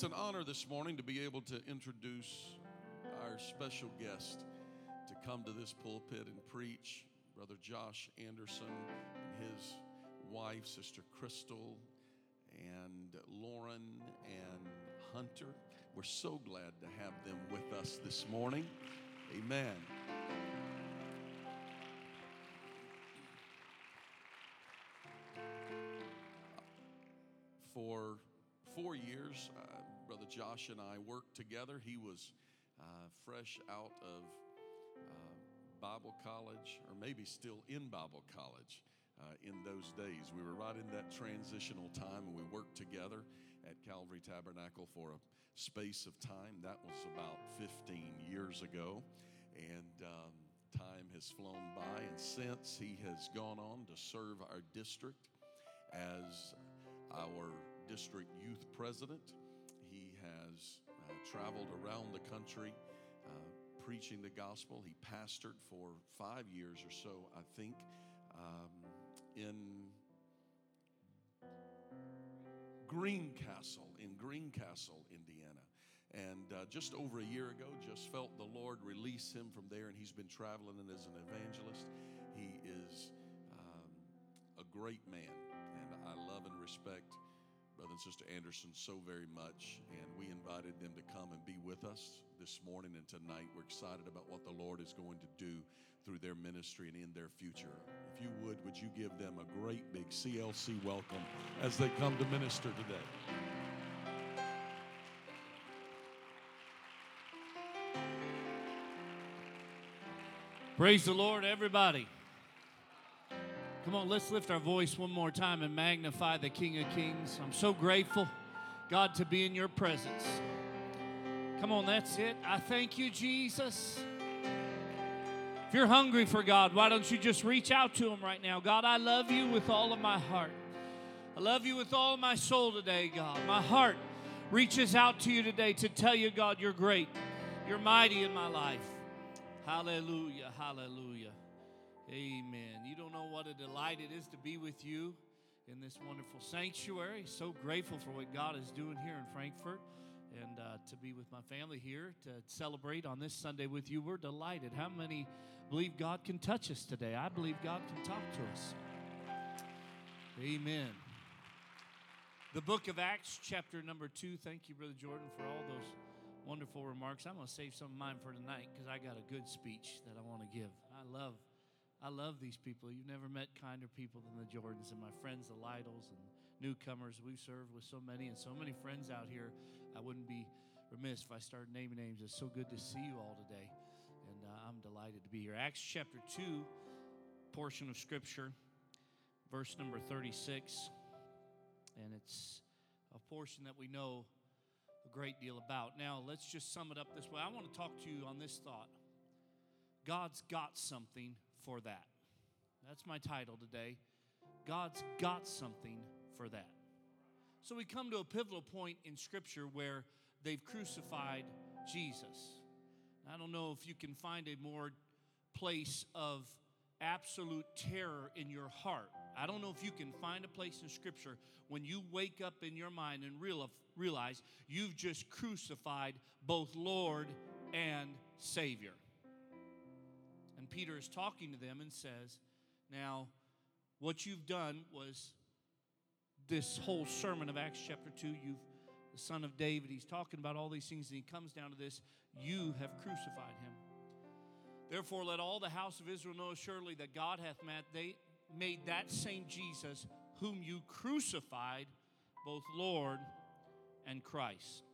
It's an honor this morning to be able to introduce our special guest to come to this pulpit and preach, Brother Josh Anderson and his wife, Sister Crystal, and Lauren and Hunter. We're so glad to have them with us this morning. Amen. For four years, Brother Josh and I worked together. He was uh, fresh out of uh, Bible college, or maybe still in Bible college uh, in those days. We were right in that transitional time, and we worked together at Calvary Tabernacle for a space of time. That was about 15 years ago, and um, time has flown by. And since he has gone on to serve our district as our district youth president. Has uh, traveled around the country uh, preaching the gospel. He pastored for five years or so, I think, um, in Greencastle, in Greencastle, Indiana. And uh, just over a year ago, just felt the Lord release him from there, and he's been traveling and as an evangelist. He is um, a great man, and I love and respect Brother and Sister Anderson so very much. And we invited them to come and be with us this morning and tonight. We're excited about what the Lord is going to do through their ministry and in their future. If you would, would you give them a great big CLC welcome as they come to minister today? Praise the Lord, everybody. Come on, let's lift our voice one more time and magnify the King of Kings. I'm so grateful, God, to be in your presence. Come on, that's it. I thank you, Jesus. If you're hungry for God, why don't you just reach out to Him right now? God, I love you with all of my heart. I love you with all of my soul today, God. My heart reaches out to you today to tell you, God, you're great. You're mighty in my life. Hallelujah, hallelujah. Amen. You don't know what a delight it is to be with you in this wonderful sanctuary. So grateful for what God is doing here in Frankfort and uh, to be with my family here to celebrate on this Sunday with you. We're delighted. How many believe God can touch us today? I believe God can talk to us. Amen. The book of Acts, chapter number two. Thank you, Brother Jordan, for all those wonderful remarks. I'm going to save some of mine for tonight because I got a good speech that I want to give. I love, I love these people. You've never met kinder people than the Jordans and my friends, the Lytles and newcomers. We've served with so many and so many friends out here. I wouldn't be remiss if I started naming names. It's so good to see you all today, and uh, I'm delighted to be here. Acts chapter two, portion of scripture, verse number 36, and it's a portion that we know a great deal about. Now, let's just sum it up this way. I want to talk to you on this thought God's got something for that. That's my title today. God's got something for that. So we come to a pivotal point in Scripture where they've crucified Jesus. I don't know if you can find a more place of absolute terror in your heart. I don't know if you can find a place in Scripture when you wake up in your mind and realize you've just crucified both Lord and Savior. Peter is talking to them and says, Now, what you've done was this whole sermon of Acts chapter 2, you've the son of David, he's talking about all these things, and he comes down to this you have crucified him. Therefore, let all the house of Israel know surely that God hath made that same Jesus, whom you crucified, both Lord and Christ.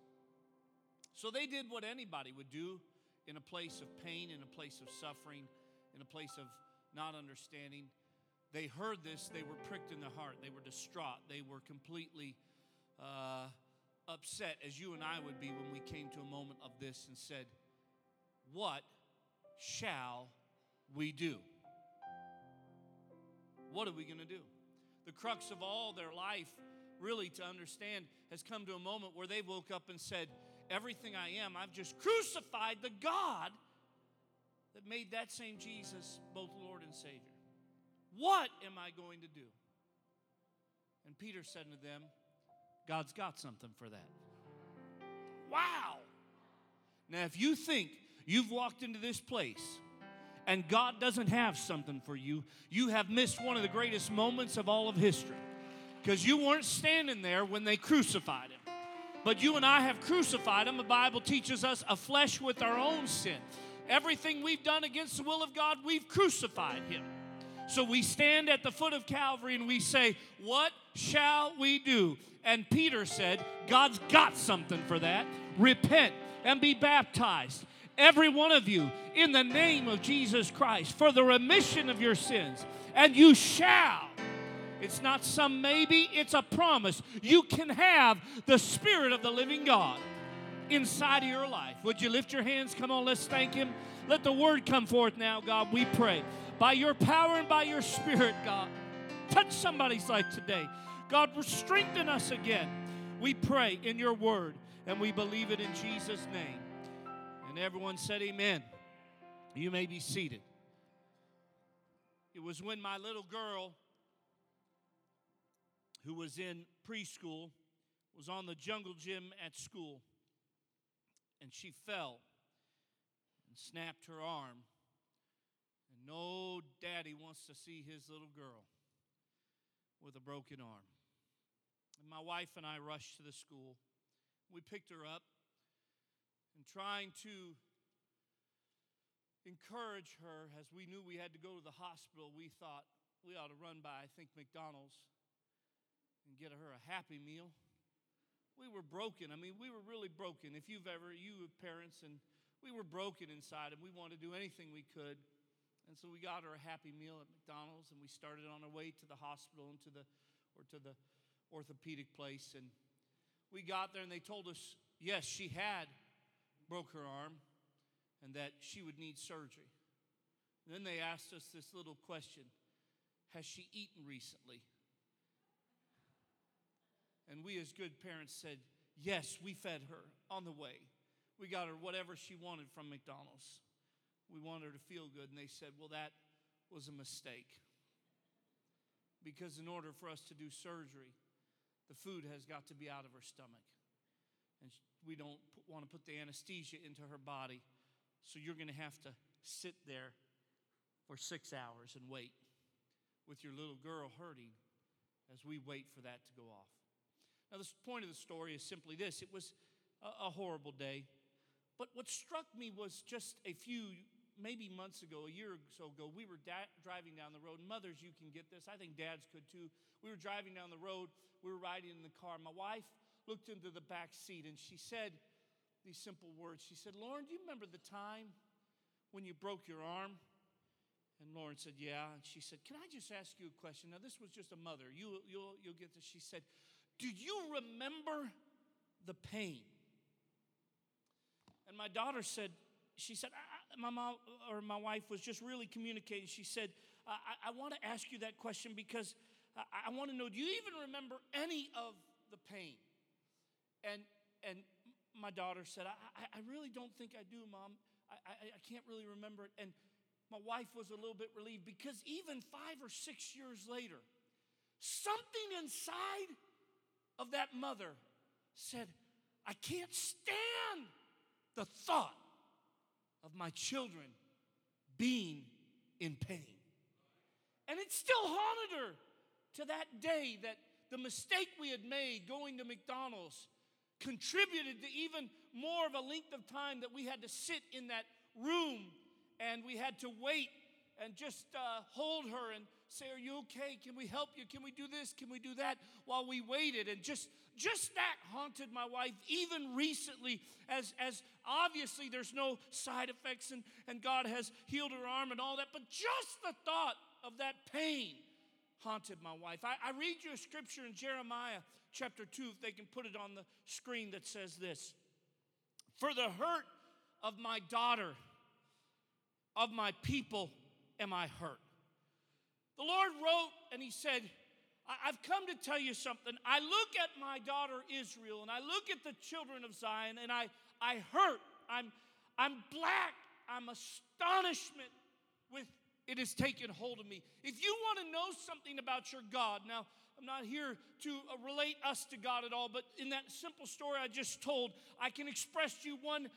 So they did what anybody would do in a place of pain, in a place of suffering, in a place of not understanding. They heard this, they were pricked in the heart, they were distraught, they were completely uh, upset, as you and I would be when we came to a moment of this and said, What shall we do? What are we going to do? The crux of all their life, really to understand, has come to a moment where they woke up and said, Everything I am, I've just crucified the God that made that same Jesus both Lord and Savior. What am I going to do? And Peter said to them, God's got something for that. Wow. Now, if you think you've walked into this place and God doesn't have something for you, you have missed one of the greatest moments of all of history. Because you weren't standing there when they crucified him. But you and I have crucified him. The Bible teaches us a flesh with our own sin. Everything we've done against the will of God, we've crucified him. So we stand at the foot of Calvary and we say, What shall we do? And Peter said, God's got something for that. Repent and be baptized, every one of you, in the name of Jesus Christ, for the remission of your sins, and you shall. It's not some maybe, it's a promise. You can have the Spirit of the living God inside of your life. Would you lift your hands? Come on, let's thank Him. Let the word come forth now, God, we pray. By your power and by your Spirit, God, touch somebody's life today. God, strengthen us again. We pray in your word and we believe it in Jesus' name. And everyone said, Amen. You may be seated. It was when my little girl, who was in preschool, was on the jungle gym at school, and she fell and snapped her arm. And no daddy wants to see his little girl with a broken arm. And my wife and I rushed to the school. We picked her up and trying to encourage her as we knew we had to go to the hospital, we thought we ought to run by, I think, McDonald's and get her a happy meal. We were broken. I mean, we were really broken. If you've ever, you have parents, and we were broken inside and we wanted to do anything we could. And so we got her a happy meal at McDonald's and we started on our way to the hospital and to the, or to the orthopedic place. And we got there and they told us, yes, she had broke her arm and that she would need surgery. And then they asked us this little question Has she eaten recently? And we, as good parents, said, Yes, we fed her on the way. We got her whatever she wanted from McDonald's. We wanted her to feel good. And they said, Well, that was a mistake. Because in order for us to do surgery, the food has got to be out of her stomach. And we don't want to put the anesthesia into her body. So you're going to have to sit there for six hours and wait with your little girl hurting as we wait for that to go off. Now, the point of the story is simply this it was a, horrible day. But what struck me was just a few, maybe months ago, a year or so ago, we were da- driving down the road. Mothers, you can get this. I think dads could too. We were driving down the road. We were riding in the car. My wife looked into the back seat and she said these simple words. She said, Lauren, do you remember the time when you broke your arm? And Lauren said, Yeah. And she said, Can I just ask you a question? Now, this was just a mother. You, you'll, you'll get this. She said, Do you remember the pain? And my daughter said, She said, My mom or my wife was just really communicating. She said, I, I want to ask you that question because I, I want to know, do you even remember any of the pain? And, and my daughter said, I, I really don't think I do, Mom. I, I, I can't really remember it. And my wife was a little bit relieved because even five or six years later, something inside of that mother said, I can't stand the thought of my children being in pain. And it still haunted her to that day that the mistake we had made going to McDonald's contributed to even more of a length of time that we had to sit in that room and we had to wait and just uh, hold her and say, Are you okay? Can we help you? Can we do this? Can we do that? While we waited. And just just that haunted my wife even recently, as, as obviously there's no side effects and, and God has healed her arm and all that, but just the thought of that pain haunted my wife. I, I read you a scripture in Jeremiah chapter 2, if they can put it on the screen, that says this For the hurt of my daughter, of my people, am I hurt. The Lord wrote and He said, I've come to tell you something. I look at my daughter Israel and I look at the children of Zion and I, I hurt. I'm, I'm black. I'm astonishment with it has taken hold of me. If you want to know something about your God, now I'm not here to uh, relate us to God at all, but in that simple story I just told, I can express to you one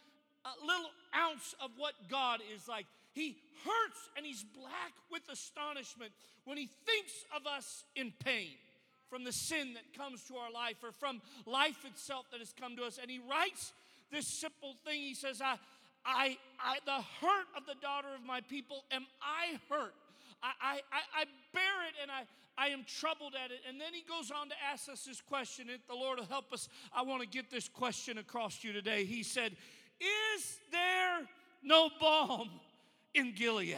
uh, little ounce of what God is like. He hurts and he's black with astonishment when he thinks of us in pain from the sin that comes to our life or from life itself that has come to us. And he writes this simple thing. He says, I, I, I the hurt of the daughter of my people am I hurt. I, I, I bear it and I, I am troubled at it. And then he goes on to ask us this question. If the Lord will help us, I want to get this question across to you today. He said, Is there no balm in Gilead?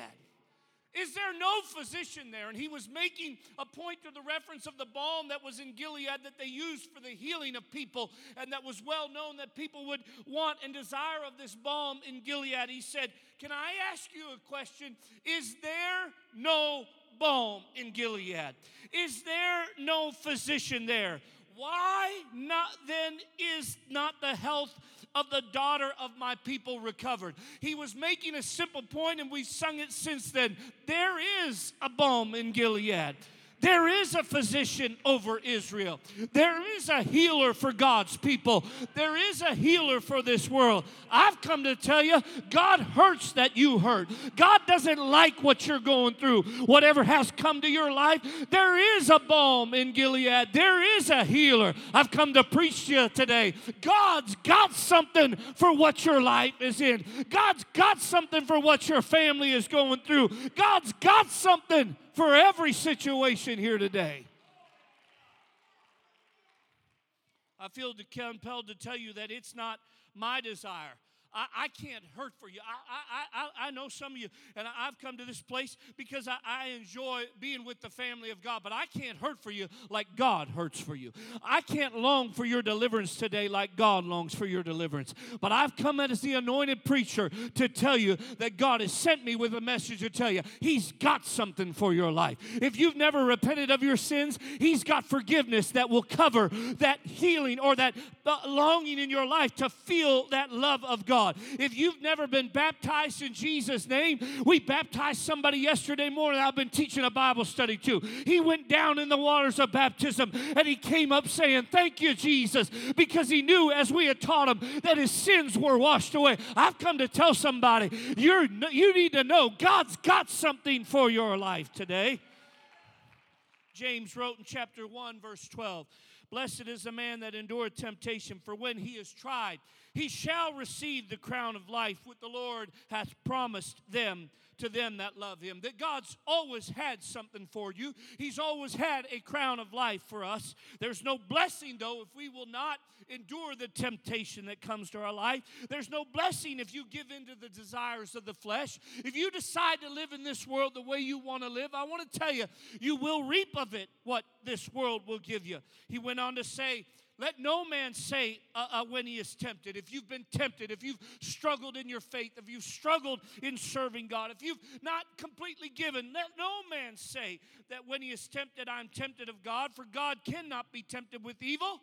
Is there no physician there? And he was making a point to the reference of the balm that was in Gilead that they used for the healing of people, and that was well known that people would want and desire of this balm in Gilead. He said, Can I ask you a question? Is there no balm in Gilead? Is there no physician there? Why not then is not the health of the daughter of my people recovered. He was making a simple point, and we've sung it since then. There is a balm in Gilead. There is a physician over Israel. There is a healer for God's people. There is a healer for this world. I've come to tell you, God hurts that you hurt. God doesn't like what you're going through, whatever has come to your life. There is a balm in Gilead. There is a healer. I've come to preach to you today. God's got something for what your life is in. God's got something for what your family is going through. God's got something for every situation here today. I feel compelled to tell you that it's not my desire I, I can't hurt for you. I, I, I, I know some of you, and I've come to this place because I, I enjoy being with the family of God, but I can't hurt for you like God hurts for you. I can't long for your deliverance today like God longs for your deliverance. But I've come as the anointed preacher to tell you that God has sent me with a message to tell you He's got something for your life. If you've never repented of your sins, He's got forgiveness that will cover that healing or that uh, longing in your life to feel that love of God. God. If you've never been baptized in Jesus' name, we baptized somebody yesterday morning. I've been teaching a Bible study too. He went down in the waters of baptism and he came up saying, Thank you, Jesus, because he knew as we had taught him that his sins were washed away. I've come to tell somebody, you're, you need to know God's got something for your life today. James wrote in chapter 1, verse 12 Blessed is the man that endured temptation, for when he is tried, he shall receive the crown of life which the Lord hath promised them to them that love him. That God's always had something for you. He's always had a crown of life for us. There's no blessing though if we will not endure the temptation that comes to our life. There's no blessing if you give in to the desires of the flesh. If you decide to live in this world the way you want to live, I want to tell you, you will reap of it what this world will give you. He went on to say, let no man say uh, uh, when he is tempted. If you've been tempted, if you've struggled in your faith, if you've struggled in serving God, if you've not completely given, let no man say that when he is tempted, I'm tempted of God. For God cannot be tempted with evil,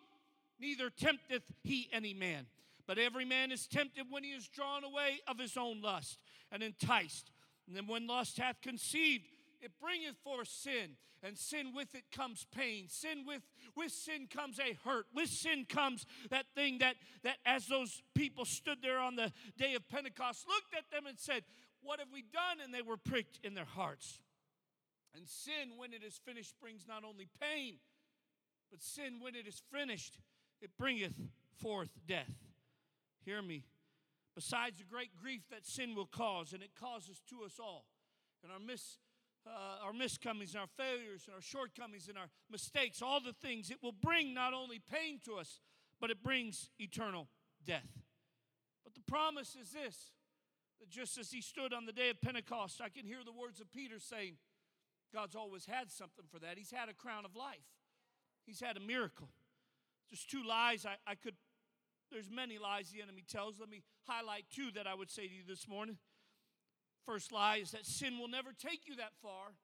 neither tempteth he any man. But every man is tempted when he is drawn away of his own lust and enticed. And then when lust hath conceived, it bringeth forth sin, and sin with it comes pain. Sin with with sin comes a hurt. With sin comes that thing that that as those people stood there on the day of Pentecost, looked at them and said, "What have we done?" And they were pricked in their hearts. And sin, when it is finished, brings not only pain, but sin, when it is finished, it bringeth forth death. Hear me. Besides the great grief that sin will cause, and it causes to us all, and our mis, uh, our miscomings, and our failures, and our shortcomings, and our mistakes, all the things, it will bring not only pain to us, but it brings eternal death. But the promise is this that just as he stood on the day of Pentecost, I can hear the words of Peter saying, God's always had something for that. He's had a crown of life, He's had a miracle. There's two lies I, I could, there's many lies the enemy tells. Let me highlight two that I would say to you this morning. First lie is that sin will never take you that far,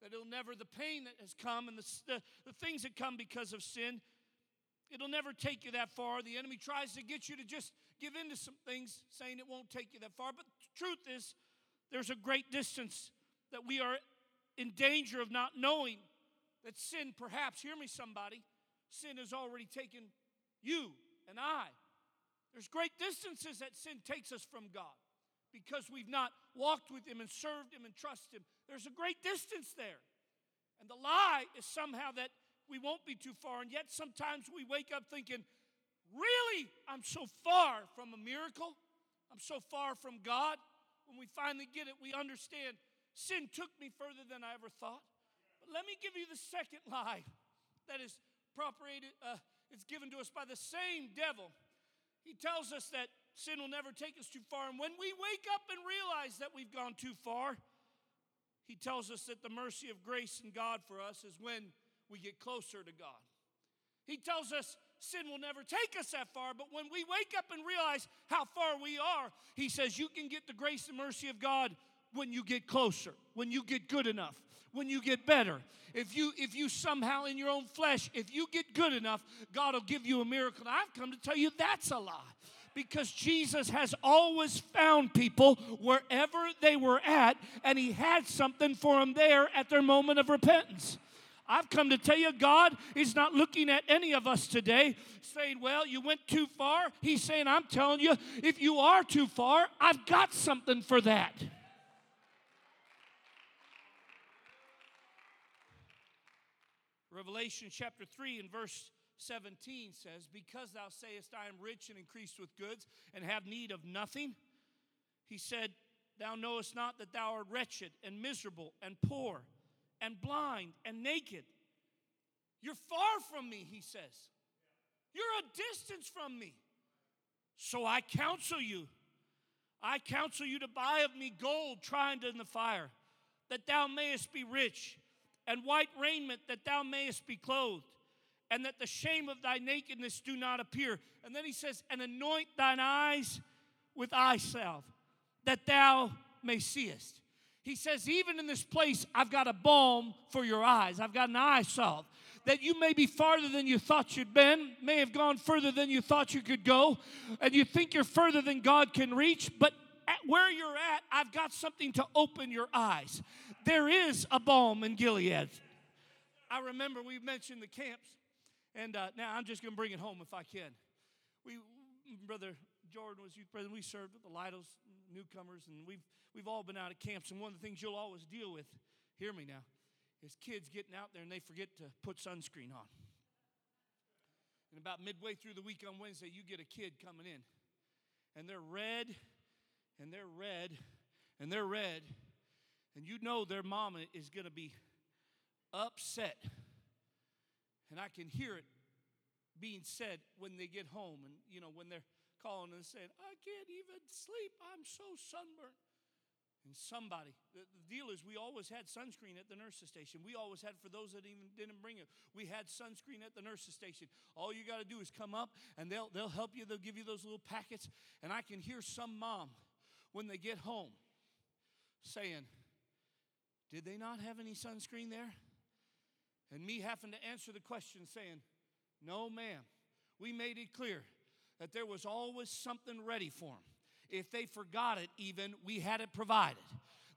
that it'll never, the pain that has come and the, the, the things that come because of sin, it'll never take you that far. The enemy tries to get you to just give in to some things, saying it won't take you that far. But the truth is, there's a great distance that we are in danger of not knowing that sin, perhaps, hear me, somebody, sin has already taken you and I. There's great distances that sin takes us from God because we've not walked with Him and served Him and trusted Him. There's a great distance there. And the lie is somehow that we won't be too far, and yet sometimes we wake up thinking, Really? I'm so far from a miracle. I'm so far from God. When we finally get it, we understand sin took me further than I ever thought. But let me give you the second lie that is propagated, uh, it's given to us by the same devil. He tells us that sin will never take us too far. And when we wake up and realize that we've gone too far, he tells us that the mercy of grace and God for us is when we get closer to God. He tells us sin will never take us that far, but when we wake up and realize how far we are, he says you can get the grace and mercy of God when you get closer, when you get good enough, when you get better. If you if you somehow in your own flesh, if you get good enough, God will give you a miracle. I've come to tell you that's a lie. Because Jesus has always found people wherever they were at, and He had something for them there at their moment of repentance. I've come to tell you, God is not looking at any of us today saying, Well, you went too far. He's saying, I'm telling you, if you are too far, I've got something for that. Revelation chapter 3 and verse 17 says, Because thou sayest, I am rich and increased with goods and have need of nothing, he said, Thou knowest not that thou art wretched and miserable and poor and blind and naked. You're far from me, he says. You're a distance from me. So I counsel you. I counsel you to buy of me gold tried in the fire, that thou mayest be rich, and white raiment, that thou mayest be clothed, and that the shame of thy nakedness do not appear. And then he says, And anoint thine eyes with eye salve, that thou may seest. He says, Even in this place, I've got a balm for your eyes. I've got an eye salve. That you may be farther than you thought you'd been, may have gone further than you thought you could go, and you think you're further than God can reach, but at where you're at, I've got something to open your eyes. There is a balm in Gilead. I remember we mentioned the camps, and uh, now I'm just going to bring it home if I can. We, Brother Jordan was youth president. We served with the Lidos newcomers, and we've we've all been out of camps. And one of the things you'll always deal with, hear me now, is kids getting out there and they forget to put sunscreen on. And about midway through the week on Wednesday, you get a kid coming in, and they're red, and they're red, and they're red, and you know their mama is going to be upset. And I can hear it being said when they get home, and you know when they're calling and saying, I can't even sleep. I'm so sunburned. And somebody, the, the, deal is, we always had sunscreen at the nurse's station. We always had, for those that even didn't bring it, we had sunscreen at the nurse's station. All you got to do is come up and they'll, they'll help you. They'll give you those little packets. And I can hear some mom, when they get home, saying, Did they not have any sunscreen there? And me having to answer the question saying, No, ma'am. We made it clear that there was always something ready for them. If they forgot it, even, we had it provided.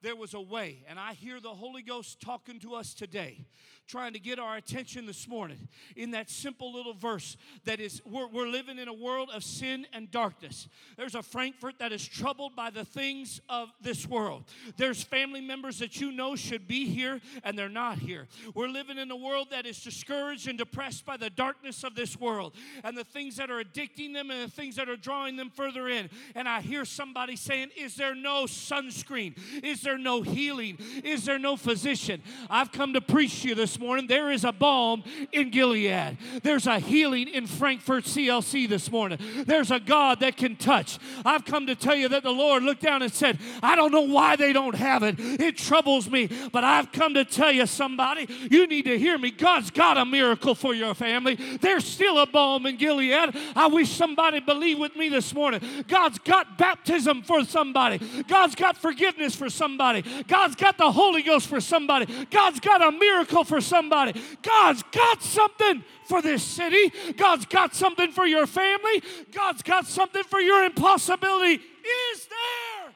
There was a way. And I hear the Holy Ghost talking to us today, trying to get our attention this morning in that simple little verse that is we're, we're living in a world of sin and darkness. There's a Frankfort that is troubled by the things of this world. There's family members that you know should be here and they're not here. We're living in a world that is discouraged and depressed by the darkness of this world and the things that are addicting them and the things that are drawing them further in. And I hear somebody saying, Is there no sunscreen? Is there no healing? Is there no physician? I've come to preach to you this morning. There is a balm in Gilead, there's a healing in Frankfort CLC this morning. There's a God that can touch. I've come to tell you that the Lord looked down and said, I don't know why they don't have it. It troubles me, but I've come to tell you, somebody, you need to hear me. God's got a miracle for your family. There's still a balm in Gilead. I wish somebody believed with me this morning. God's got baptism for somebody. God's got forgiveness for somebody. God's got the Holy Ghost for somebody. God's got a miracle for somebody. God's got something for this city. God's got something for your family. God's got something for your impossibility. Is there?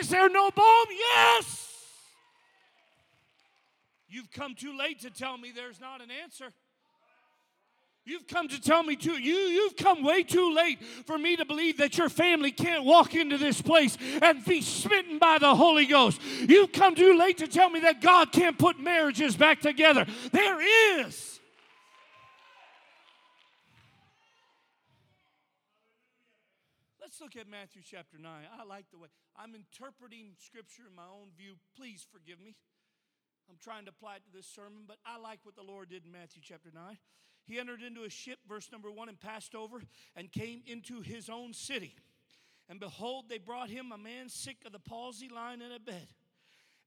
Is there no balm? Yes. You've come too late to tell me there's not an answer. You've come to tell me too. You, you've come way too late for me to believe that your family can't walk into this place and be smitten by the Holy Ghost. You've come too late to tell me that God can't put marriages back together. There is. Let's look at Matthew chapter 9. I like the way I'm interpreting scripture in my own view. Please forgive me. I'm trying to apply it to this sermon, but I like what the Lord did in Matthew chapter 9. He entered into a ship, verse number one, and passed over and came into his own city. And behold, they brought him a man sick of the palsy lying in a bed.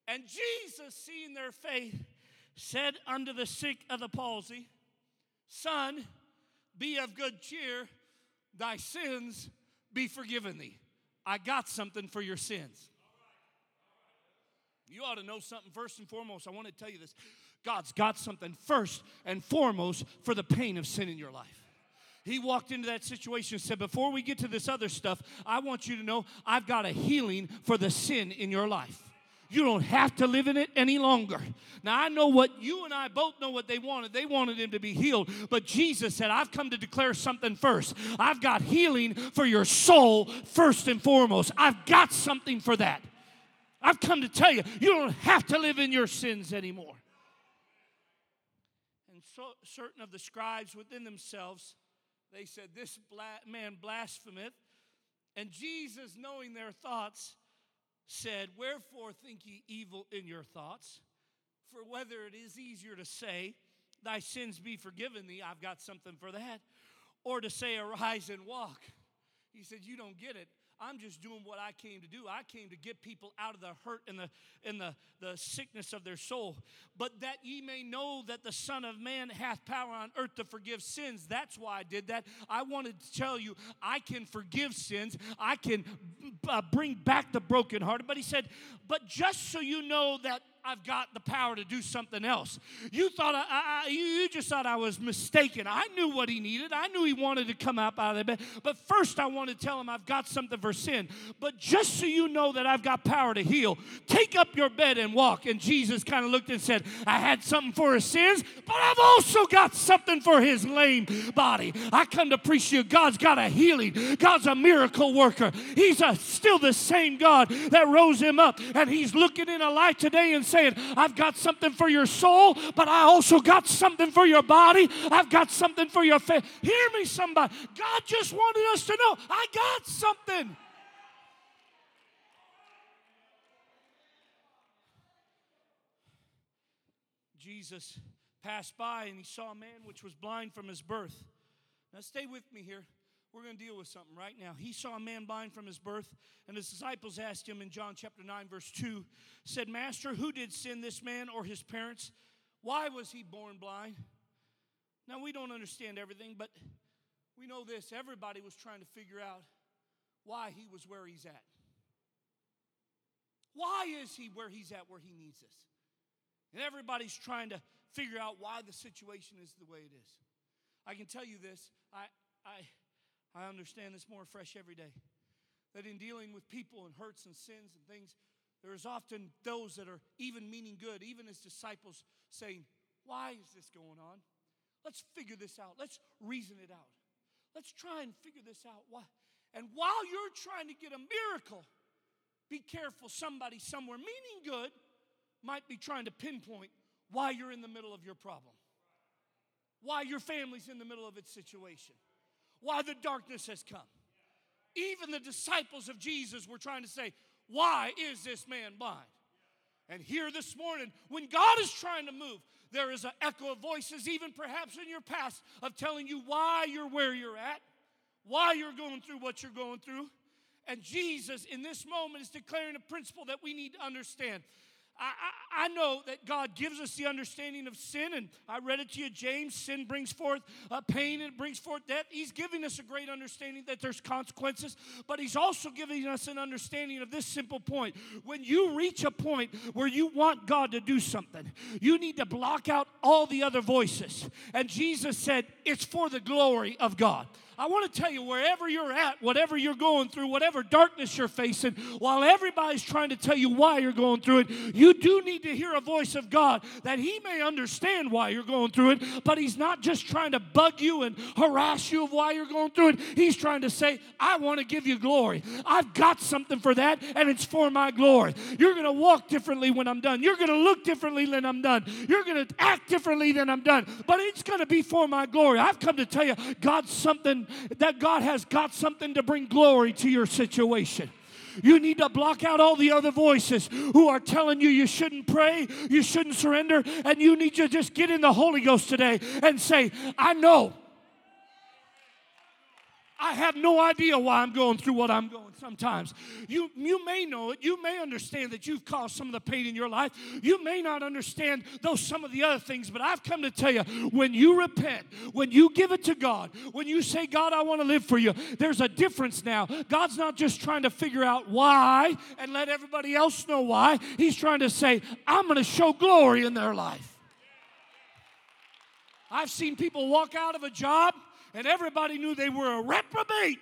And Jesus, seeing their faith, said unto the sick of the palsy, Son, be of good cheer, thy sins be forgiven thee. I got something for your sins. You ought to know something first and foremost. I want to tell you this God's got something first and foremost for the pain of sin in your life. He walked into that situation and said, Before we get to this other stuff, I want you to know I've got a healing for the sin in your life. You don't have to live in it any longer. Now, I know what you and I both know what they wanted. They wanted him to be healed. But Jesus said, I've come to declare something first. I've got healing for your soul first and foremost. I've got something for that. I've come to tell you, you don't have to live in your sins anymore. So, certain of the scribes within themselves, they said, This man blasphemeth. And Jesus, knowing their thoughts, said, Wherefore think ye evil in your thoughts? For whether it is easier to say, Thy sins be forgiven thee, I've got something for that, or to say, Arise and walk. He said, You don't get it. I'm just doing what I came to do. I came to get people out of the hurt and the and the, the sickness of their soul. But that ye may know that the Son of Man hath power on earth to forgive sins. That's why I did that. I wanted to tell you I can forgive sins. I can bring back the brokenhearted. But he said, but just so you know that I've got the power to do something else. You thought I, I, you just thought I was mistaken. I knew what he needed. I knew he wanted to come up out of the bed. But first, I want to tell him I've got something for sin. But just so you know that I've got power to heal, take up your bed and walk. And Jesus kind of looked and said, I had something for his sins, but I've also got something for his lame body. I come to preach you. God's got a healing. God's a miracle worker. He's a, still the same God that rose him up, and he's looking in a light today and saying saying, I've got something for your soul, but I also got something for your body. I've got something for your faith. Hear me, somebody. God just wanted us to know, I got something. Jesus passed by and he saw a man which was blind from his birth. Now, stay with me here. We're going to deal with something right now. He saw a man blind from his birth, and his disciples asked him in John chapter 9, verse 2, said, Master, who did sin, this man or his parents? Why was he born blind? Now, we don't understand everything, but we know this. Everybody was trying to figure out why he was where he's at. Why is he where he's at, where he needs us? And everybody's trying to figure out why the situation is the way it is. I can tell you this. I, I, I understand this more fresh every day. That in dealing with people and hurts and sins and things, There's often those that are even meaning good, even as disciples, saying, Why is this going on? Let's figure this out. Let's reason it out. Let's try and figure this out. Why? And while you're trying to get a miracle, be careful. Somebody somewhere, meaning good, might be trying to pinpoint why you're in the middle of your problem, why your family's in the middle of its situation, why the darkness has come. Even the disciples of Jesus were trying to say, Why is this man blind? And here this morning, when God is trying to move, there is an echo of voices, even perhaps in your past, of telling you why you're where you're at, why you're going through what you're going through. And Jesus, in this moment, is declaring a principle that we need to understand. I, I, know that God gives us the understanding of sin, and I read it to you, James. Sin brings forth uh, pain and it brings forth death. He's giving us a great understanding that there's consequences, but He's also giving us an understanding of this simple point. When you reach a point where you want God to do something, you need to block out all the other voices. And Jesus said, It's for the glory of God. I want to tell you, wherever you're at, whatever you're going through, whatever darkness you're facing, while everybody's trying to tell you why you're going through it, you do need to hear a voice of God that He may understand why you're going through it, but He's not just trying to bug you and harass you of why you're going through it. He's trying to say, I want to give you glory. I've got something for that, and it's for my glory. You're going to walk differently when I'm done. You're going to look differently than I'm done. You're going to act differently than I'm done, but it's going to be for my glory. I've come to tell you, God's something that God has got something to bring glory to your situation. You need to block out all the other voices who are telling you you shouldn't pray, you shouldn't surrender, and you need to just get in the Holy Ghost today and say, I know I have no idea why I'm going through what I'm going sometimes. You, you may know it. You may understand that you've caused some of the pain in your life. You may not understand those some of the other things, but I've come to tell you when you repent, when you give it to God, when you say, God, I want to live for you, there's a difference now. God's not just trying to figure out why and let everybody else know why. He's trying to say, I'm going to show glory in their life. I've seen people walk out of a job and everybody knew they were a reprobate,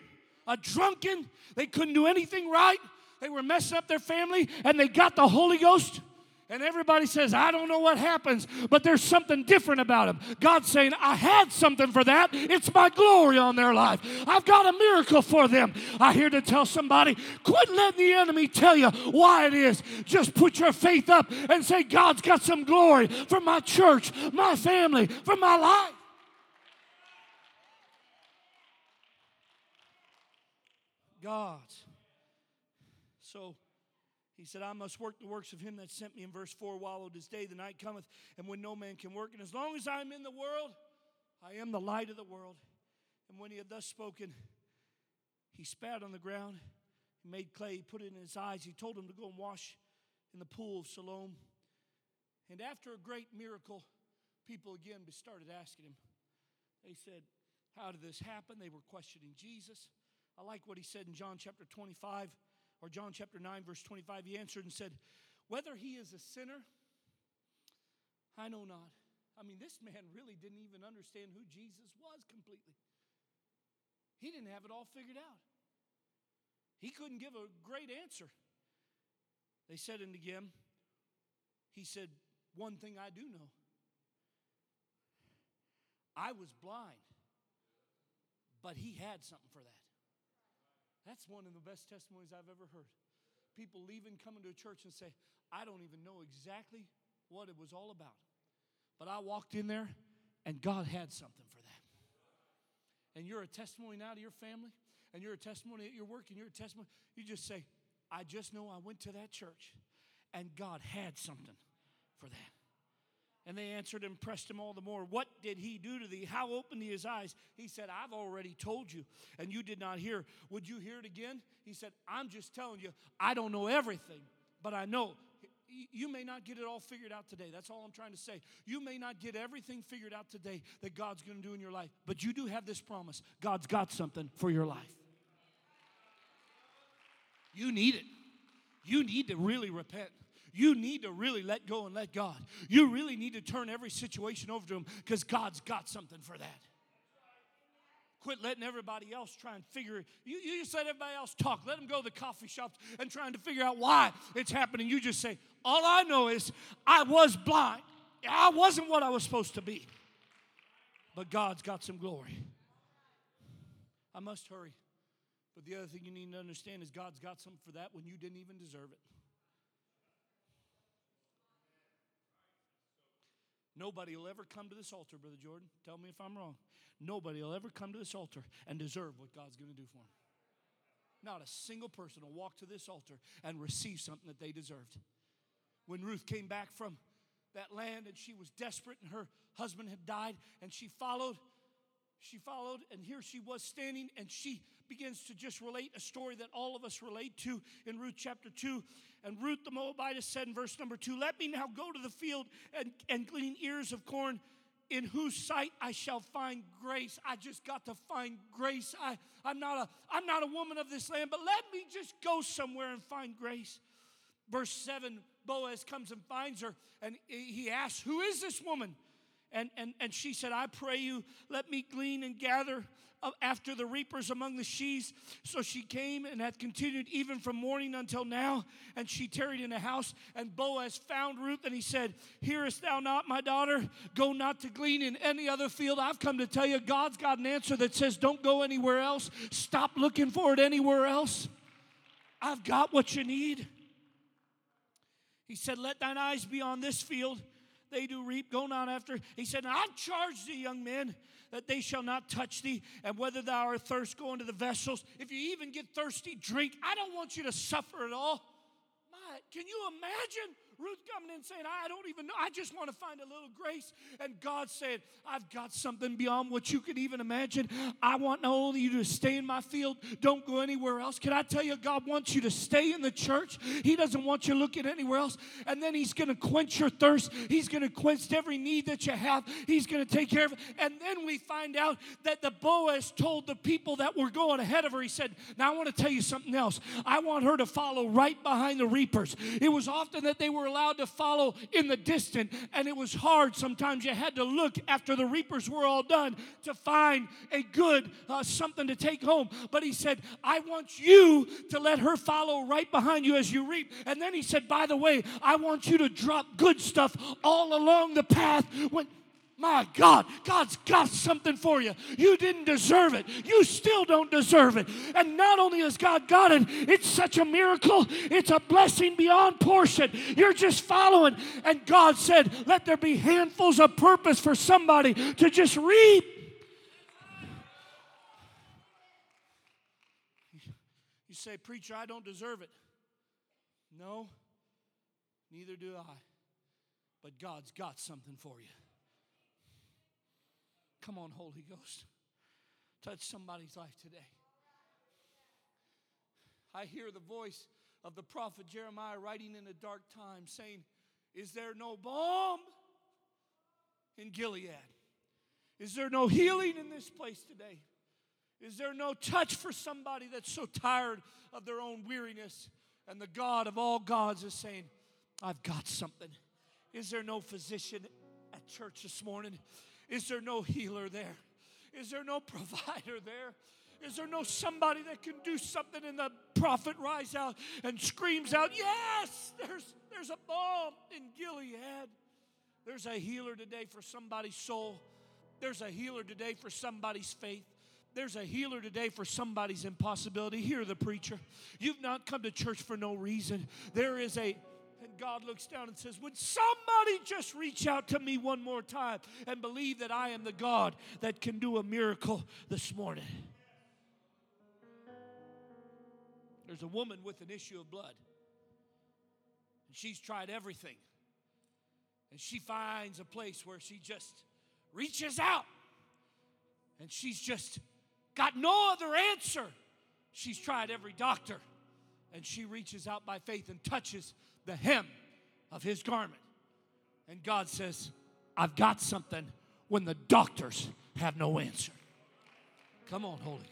a drunken. They couldn't do anything right. They were messing up their family, and they got the Holy Ghost. And everybody says, I don't know what happens, but there's something different about them. God's saying, I had something for that. It's my glory on their life. I've got a miracle for them. I here to tell somebody, quit letting the enemy tell you why it is. Just put your faith up and say, God's got some glory for my church, my family, for my life. God's. So he said, I must work the works of him that sent me in verse 4 while it is day, the night cometh, and when no man can work. And as long as I am in the world, I am the light of the world. And when he had thus spoken, he spat on the ground, he made clay, he put it in his eyes. He told him to go and wash in the pool of Siloam. And after a great miracle, people again started asking him. They said, How did this happen? They were questioning Jesus. I like what he said in John chapter 25 or John chapter 9, verse 25. He answered and said, Whether he is a sinner, I know not. I mean, this man really didn't even understand who Jesus was completely. He didn't have it all figured out. He couldn't give a great answer. They said unto him, He said, One thing I do know I was blind, but he had something for that. That's one of the best testimonies I've ever heard. People leaving, coming to a church and say, I don't even know exactly what it was all about. But I walked in there and God had something for that. And you're a testimony now to your family, and you're a testimony at your work, and you're a testimony. You just say, I just know I went to that church and God had something for that. And they answered and pressed him all the more. What did he do to thee? How opened he his eyes? He said, I've already told you, and you did not hear. Would you hear it again? He said, I'm just telling you, I don't know everything, but I know. You may not get it all figured out today. That's all I'm trying to say. You may not get everything figured out today that God's going to do in your life, but you do have this promise God's got something for your life. You need it. You need to really repent you need to really let go and let God. You really need to turn every situation over to Him because God's got something for that. Quit letting everybody else try and figure it. You, you just let everybody else talk. Let them go to the coffee shops and trying to figure out why it's happening. You just say, All I know is I was blind. I wasn't what I was supposed to be. But God's got some glory. I must hurry. But the other thing you need to understand is God's got something for that when you didn't even deserve it. Nobody will ever come to this altar, Brother Jordan. Tell me if I'm wrong. Nobody will ever come to this altar and deserve what God's going to do for them. Not a single person will walk to this altar and receive something that they deserved. When Ruth came back from that land and she was desperate and her husband had died and she followed, she followed, and here she was standing and she begins to just relate a story that all of us relate to in Ruth chapter 2. And Ruth the Moabitess said in verse number 2 Let me now go to the field and, and glean ears of corn in whose sight I shall find grace. I just got to find grace. I, I'm, not a, I'm not a woman of this land, but let me just go somewhere and find grace. Verse 7 Boaz comes and finds her, and he asks, Who is this woman? And, and, and she said, I pray you, let me glean and gather after the reapers among the sheaves. So she came and had continued even from morning until now. And she tarried in the house. And Boaz found Ruth and he said, Hearest thou not, my daughter? Go not to glean in any other field. I've come to tell you, God's got an answer that says, Don't go anywhere else. Stop looking for it anywhere else. I've got what you need. He said, Let thine eyes be on this field they do reap, go not after. He said, I've charged thee, young men, that they shall not touch thee, and whether thou art thirst, go into the vessels. If you even get thirsty, drink. I don't want you to suffer at all. My, can you imagine Ruth coming in saying, I don't even know. I just want to find a little grace. And God said, I've got something beyond what you could even imagine. I want not only you to stay in my field, don't go anywhere else. Can I tell you, God wants you to stay in the church? He doesn't want you looking anywhere else. And then He's going to quench your thirst. He's going to quench every need that you have. He's going to take care of it. And then we find out that the Boaz told the people that were going ahead of her, he said, Now I want to tell you something else. I want her to follow right behind the reapers. It was often that they were were allowed to follow in the distant, and it was hard. Sometimes you had to look after the reapers were all done to find a good uh, something to take home. But he said, I want you to let her follow right behind you as you reap. And then he said, By the way, I want you to drop good stuff all along the path when my God, God's got something for you. You didn't deserve it. You still don't deserve it. And not only has God got it, it's such a miracle. It's a blessing beyond portion. You're just following. And God said, let there be handfuls of purpose for somebody to just reap. You say, Preacher, I don't deserve it. No, neither do I. But God's got something for you. Come on, Holy Ghost. Touch somebody's life today. I hear the voice of the prophet Jeremiah writing in a dark time saying, Is there no balm in Gilead? Is there no healing in this place today? Is there no touch for somebody that's so tired of their own weariness? And the God of all gods is saying, I've got something. Is there no physician at church this morning? Is there no healer there? Is there no provider there? Is there no somebody that can do something? And the prophet rise out and screams out, Yes, there's, there's a balm in Gilead. There's a healer today for somebody's soul. There's a healer today for somebody's faith. There's a healer today for somebody's impossibility. Hear the preacher. You've not come to church for no reason. There is a and God looks down and says, Would somebody just reach out to me one more time and believe that I am the God that can do a miracle this morning? There's a woman with an issue of blood. And she's tried everything. And she finds a place where she just reaches out. And she's just got no other answer. She's tried every doctor. And she reaches out by faith and touches the hem of his garment. And God says, I've got something when the doctors have no answer. Come on, Holy Ghost.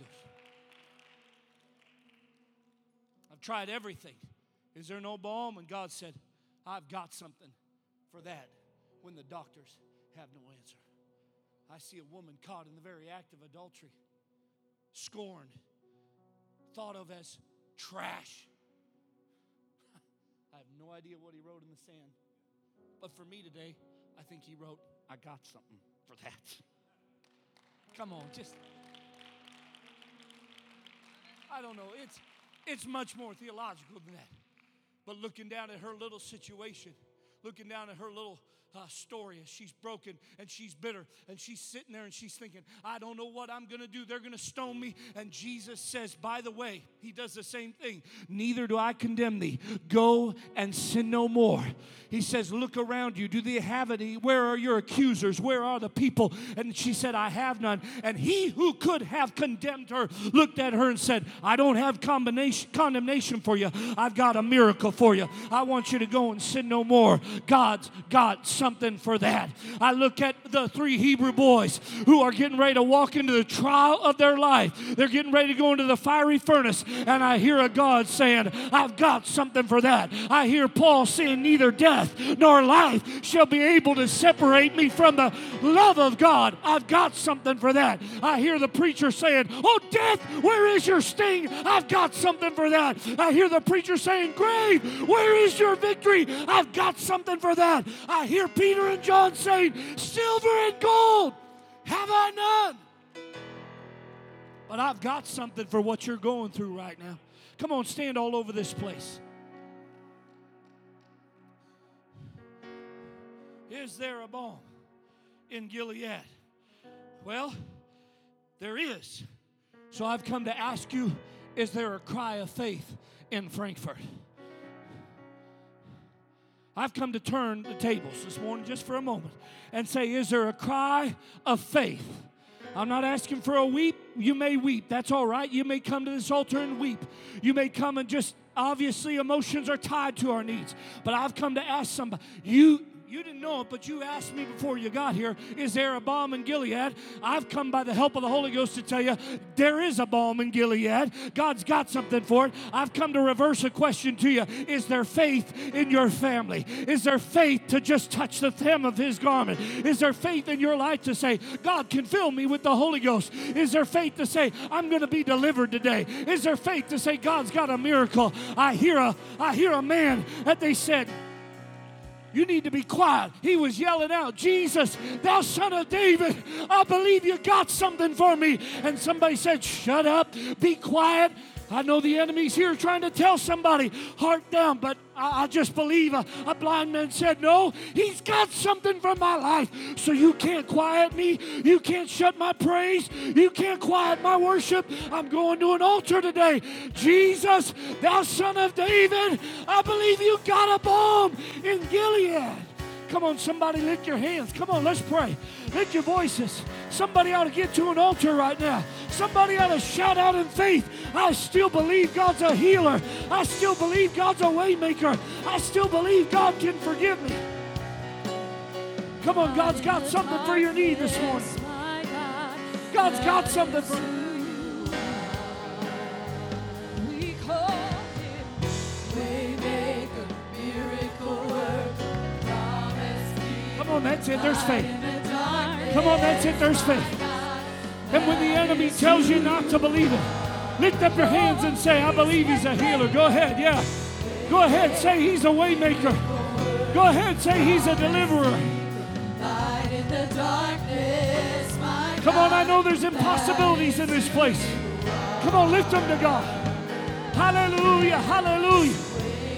I've tried everything. Is there no balm? And God said, I've got something for that when the doctors have no answer. I see a woman caught in the very act of adultery. scorned, thought of as trash. I have no idea what he wrote in the sand. But for me today, I think he wrote, I got something for that. Come on, just. I don't know. It's it's much more theological than that. But looking down at her little situation, looking down at her little uh, story she's broken and she's bitter and she's sitting there and she's thinking, I don't know what I'm going to do. They're going to stone me. And Jesus says, by the way, he does the same thing. Neither do I condemn thee. Go and sin no more. He says, Look around you. Do they have any? Where are your accusers? Where are the people? And she said, I have none. And he who could have condemned her looked at her and said, I don't have combination condemnation for you. I've got a miracle for you. I want you to go and sin no more. God's got something for that. I look at the three Hebrew boys who are getting ready to walk into the trial of their life. They're getting ready to go into the fiery furnace. And I hear a God saying, I've got something for that. I hear Paul saying, Neither death nor life shall be able to separate me from the love of God. I've got something for that. I hear the preacher saying, Oh, death, where is your sting? I've got something for that. I hear the preacher saying, Grave, where is your victory? I've got something for that. I hear Peter and John saying, Silver and gold have I none. But I've got something for what you're going through right now. Come on, stand all over this place. Is there a balm in Gilead? Well, there is. So I've come to ask you is there a cry of faith in Frankfort? I've come to turn the tables this morning just for a moment and say, Is there a cry of faith? I'm not asking for a weep. You may weep. That's all right. You may come to this altar and weep. You may come and just obviously emotions are tied to our needs. But I've come to ask somebody, you you didn't know it, but you asked me before you got here, is there a balm in Gilead? I've come by the help of the Holy Ghost to tell you there is a balm in Gilead. God's got something for it. I've come to reverse a question to you. Is there faith in your family? Is there faith to just touch the hem of his garment? Is there faith in your life to say, God can fill me with the Holy Ghost? Is there faith to say, I'm going to be delivered today? Is there faith to say, God's got a miracle? I hear a I hear a man that they said, you need to be quiet. He was yelling out, Jesus, thou son of David, I believe you got something for me. And somebody said, Shut up, be quiet. I know the enemy's here trying to tell somebody, heart down, but I, I just believe a, a, blind man said, No, he's got something for my life. So you can't quiet me. You can't shut my praise. You can't quiet my worship. I'm going to an altar today. Jesus, thou son of David, I believe you got a balm in Gilead. Come on, somebody lift your hands. Come on, let's pray. Lift your voices. Somebody ought to get to an altar right now. Somebody ought to shout out in faith. I still believe God's a healer. I still believe God's a waymaker. I still believe God can forgive me. Come on, God's got something for your need this morning. God's got something for you. On, that's it. There's faith. Come on, that's it. There's faith. And when the enemy tells you not to believe it, lift up your hands and say, I believe he's a healer. Go ahead, yeah. Go ahead, say he's a waymaker. Go ahead, say he's a deliverer. Come on, I know there's impossibilities in this place. Come on, lift them to God. Hallelujah, hallelujah.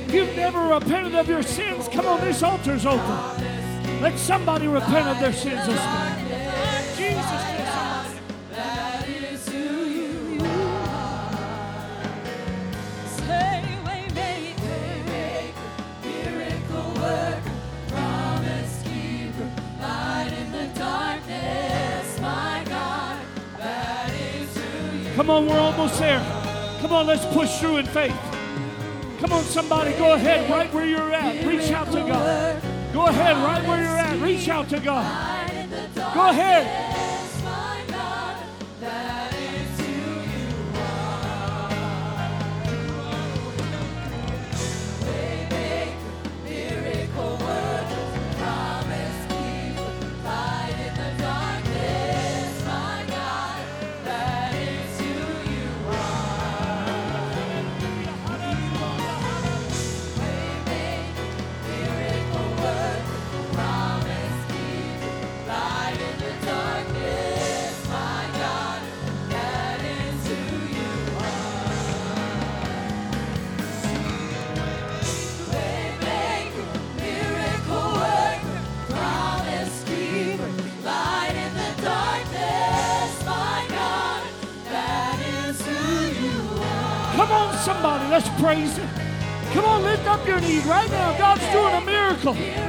You've never repented of your sins, come on, this altar's open. Let somebody repent of their sins this morning. Come on, we're almost there. Come on, let's push through in faith. Come on, somebody, go ahead right where you're at. Reach out to God. Go ahead, right where you're at. Reach out to God. Go ahead. Need right now. God's doing a miracle.